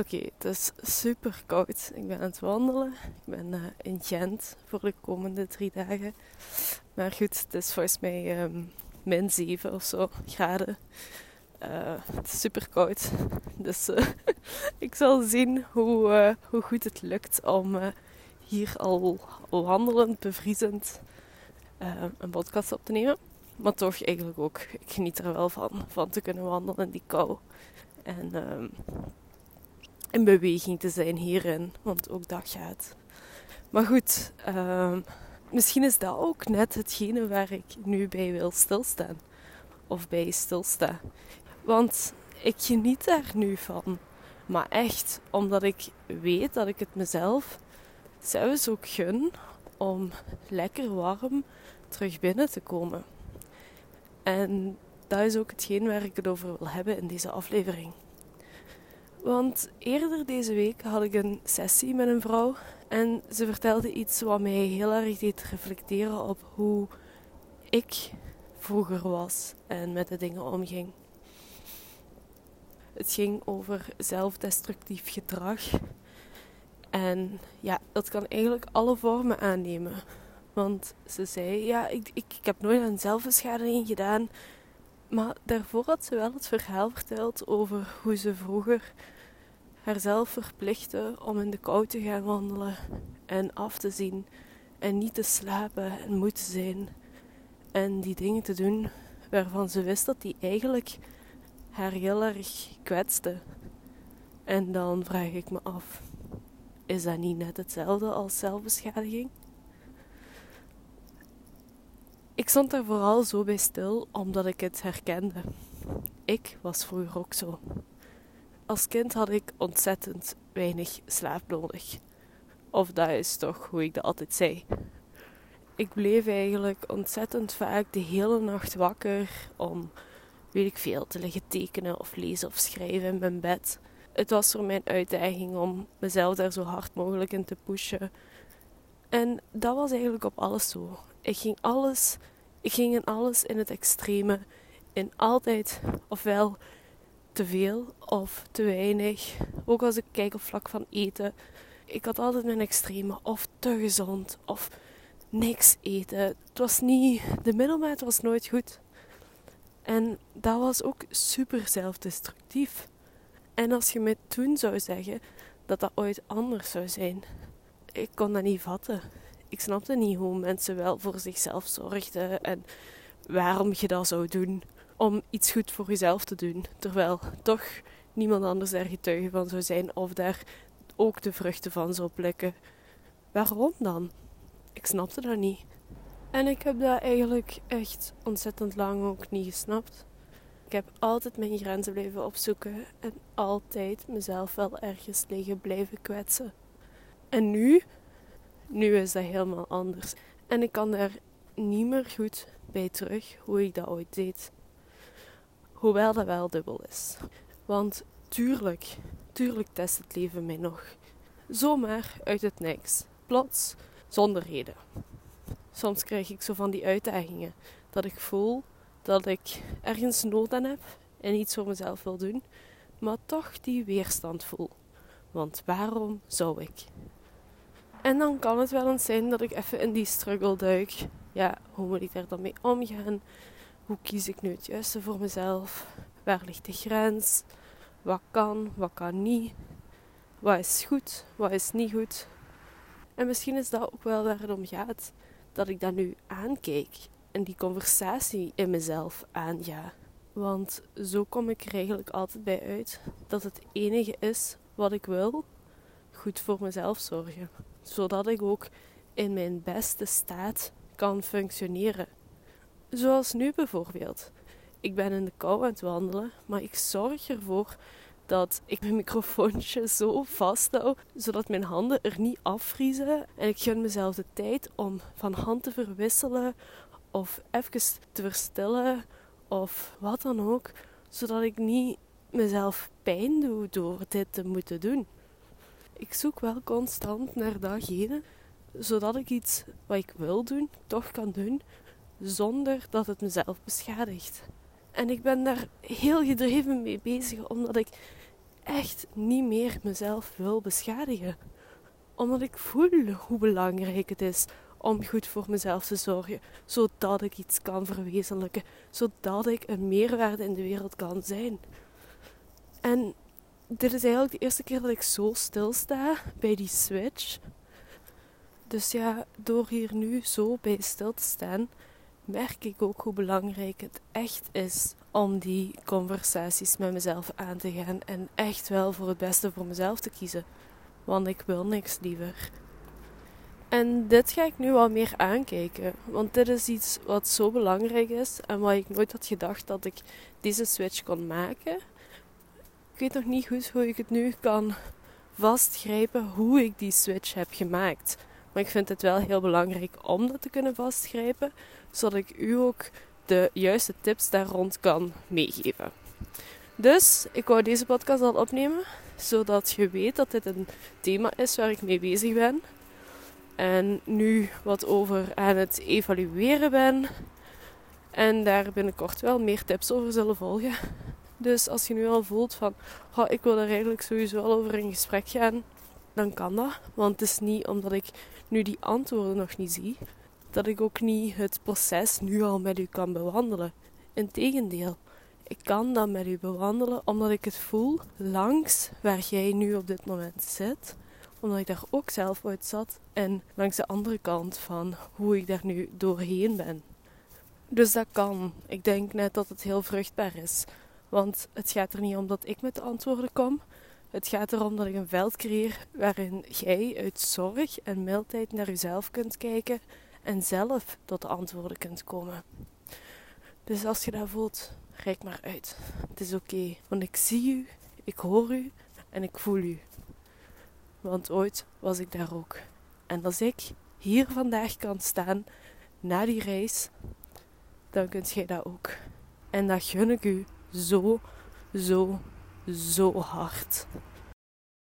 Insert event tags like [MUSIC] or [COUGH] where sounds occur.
Oké, het is super koud. Ik ben aan het wandelen. Ik ben uh, in Gent voor de komende drie dagen. Maar goed, het is volgens mij um, min 7 of zo graden. Uh, het is super koud. Dus uh, [LAUGHS] ik zal zien hoe, hoe goed het lukt om hier al wandelend, bevriezend een podcast op te nemen. Maar toch eigenlijk ook, ik geniet er wel van, van te kunnen wandelen in die kou. En um, in beweging te zijn hierin, want ook dat gaat. Maar goed, uh, misschien is dat ook net hetgene waar ik nu bij wil stilstaan. Of bij stilsta. Want ik geniet daar nu van. Maar echt, omdat ik weet dat ik het mezelf zelfs ook gun om lekker warm terug binnen te komen. En dat is ook hetgeen waar ik het over wil hebben in deze aflevering. Want eerder deze week had ik een sessie met een vrouw en ze vertelde iets wat mij heel erg deed reflecteren op hoe ik vroeger was en met de dingen omging. Het ging over zelfdestructief gedrag. En ja, dat kan eigenlijk alle vormen aannemen. Want ze zei, ja, ik, ik, ik heb nooit een zelfbeschadiging gedaan. Maar daarvoor had ze wel het verhaal verteld over hoe ze vroeger haarzelf verplichtte om in de kou te gaan wandelen en af te zien en niet te slapen en moe te zijn en die dingen te doen waarvan ze wist dat die eigenlijk haar heel erg kwetste. En dan vraag ik me af: is dat niet net hetzelfde als zelfbeschadiging? Ik stond daar vooral zo bij stil omdat ik het herkende. Ik was vroeger ook zo. Als kind had ik ontzettend weinig slaap nodig. Of dat is toch hoe ik dat altijd zei. Ik bleef eigenlijk ontzettend vaak de hele nacht wakker om, weet ik veel, te liggen tekenen of lezen of schrijven in mijn bed. Het was voor mij een uitdaging om mezelf daar zo hard mogelijk in te pushen. En dat was eigenlijk op alles zo. Ik ging alles, ik ging in alles in het extreme. In altijd ofwel te veel of te weinig. Ook als ik kijk op vlak van eten. Ik had altijd mijn extreme. Of te gezond. Of niks eten. Het was niet... De middelmaat was nooit goed. En dat was ook super zelfdestructief. En als je me toen zou zeggen dat dat ooit anders zou zijn, ik kon dat niet vatten. Ik snapte niet hoe mensen wel voor zichzelf zorgden en waarom je dat zou doen om iets goed voor jezelf te doen. Terwijl toch niemand anders daar getuige van zou zijn of daar ook de vruchten van zou plukken. Waarom dan? Ik snapte dat niet. En ik heb dat eigenlijk echt ontzettend lang ook niet gesnapt. Ik heb altijd mijn grenzen blijven opzoeken en altijd mezelf wel ergens liggen blijven kwetsen. En nu, nu is dat helemaal anders. En ik kan daar niet meer goed bij terug hoe ik dat ooit deed. Hoewel dat wel dubbel is. Want tuurlijk, tuurlijk test het leven mij nog. Zomaar uit het niks. Plots, zonder reden. Soms krijg ik zo van die uitdagingen. Dat ik voel dat ik ergens nood aan heb en iets voor mezelf wil doen. Maar toch die weerstand voel. Want waarom zou ik? En dan kan het wel eens zijn dat ik even in die struggle duik. Ja, hoe moet ik daar dan mee omgaan? Hoe kies ik nu het juiste voor mezelf? Waar ligt de grens? Wat kan, wat kan niet? Wat is goed, wat is niet goed? En misschien is dat ook wel waar het om gaat. Dat ik dat nu aankijk en die conversatie in mezelf aanga. Want zo kom ik er eigenlijk altijd bij uit dat het enige is wat ik wil, goed voor mezelf zorgen. Zodat ik ook in mijn beste staat kan functioneren. Zoals nu bijvoorbeeld. Ik ben in de kou aan het wandelen, maar ik zorg ervoor dat ik mijn microfoontje zo vasthoud, zodat mijn handen er niet afvriezen. En ik gun mezelf de tijd om van hand te verwisselen of even te verstillen of wat dan ook, zodat ik niet mezelf pijn doe door dit te moeten doen. Ik zoek wel constant naar datgene, zodat ik iets wat ik wil doen, toch kan doen, zonder dat het mezelf beschadigt. En ik ben daar heel gedreven mee bezig, omdat ik echt niet meer mezelf wil beschadigen. Omdat ik voel hoe belangrijk het is om goed voor mezelf te zorgen, zodat ik iets kan verwezenlijken, zodat ik een meerwaarde in de wereld kan zijn. En dit is eigenlijk de eerste keer dat ik zo stilsta bij die switch. Dus ja, door hier nu zo bij stil te staan, merk ik ook hoe belangrijk het echt is om die conversaties met mezelf aan te gaan en echt wel voor het beste voor mezelf te kiezen. Want ik wil niks liever. En dit ga ik nu wel meer aankijken, want dit is iets wat zo belangrijk is en wat ik nooit had gedacht dat ik deze switch kon maken. Ik weet nog niet goed hoe ik het nu kan vastgrijpen hoe ik die switch heb gemaakt. Maar ik vind het wel heel belangrijk om dat te kunnen vastgrijpen, zodat ik u ook de juiste tips daar rond kan meegeven. Dus ik wou deze podcast al opnemen, zodat je weet dat dit een thema is waar ik mee bezig ben. En nu wat over aan het evalueren ben. En daar binnenkort wel meer tips over zullen volgen. Dus als je nu al voelt van, oh, ik wil er eigenlijk sowieso al over in gesprek gaan, dan kan dat. Want het is niet omdat ik nu die antwoorden nog niet zie, dat ik ook niet het proces nu al met u kan bewandelen. Integendeel, ik kan dat met u bewandelen omdat ik het voel langs waar jij nu op dit moment zit. Omdat ik daar ook zelf uit zat en langs de andere kant van hoe ik daar nu doorheen ben. Dus dat kan. Ik denk net dat het heel vruchtbaar is. Want het gaat er niet om dat ik met de antwoorden kom. Het gaat erom dat ik een veld creëer waarin jij uit zorg en mildheid naar jezelf kunt kijken en zelf tot de antwoorden kunt komen. Dus als je dat voelt, reik maar uit. Het is oké, want ik zie u, ik hoor u en ik voel u. Want ooit was ik daar ook. En als ik hier vandaag kan staan na die reis, dan kunt jij dat ook. En dat gun ik u zo, zo, zo hard.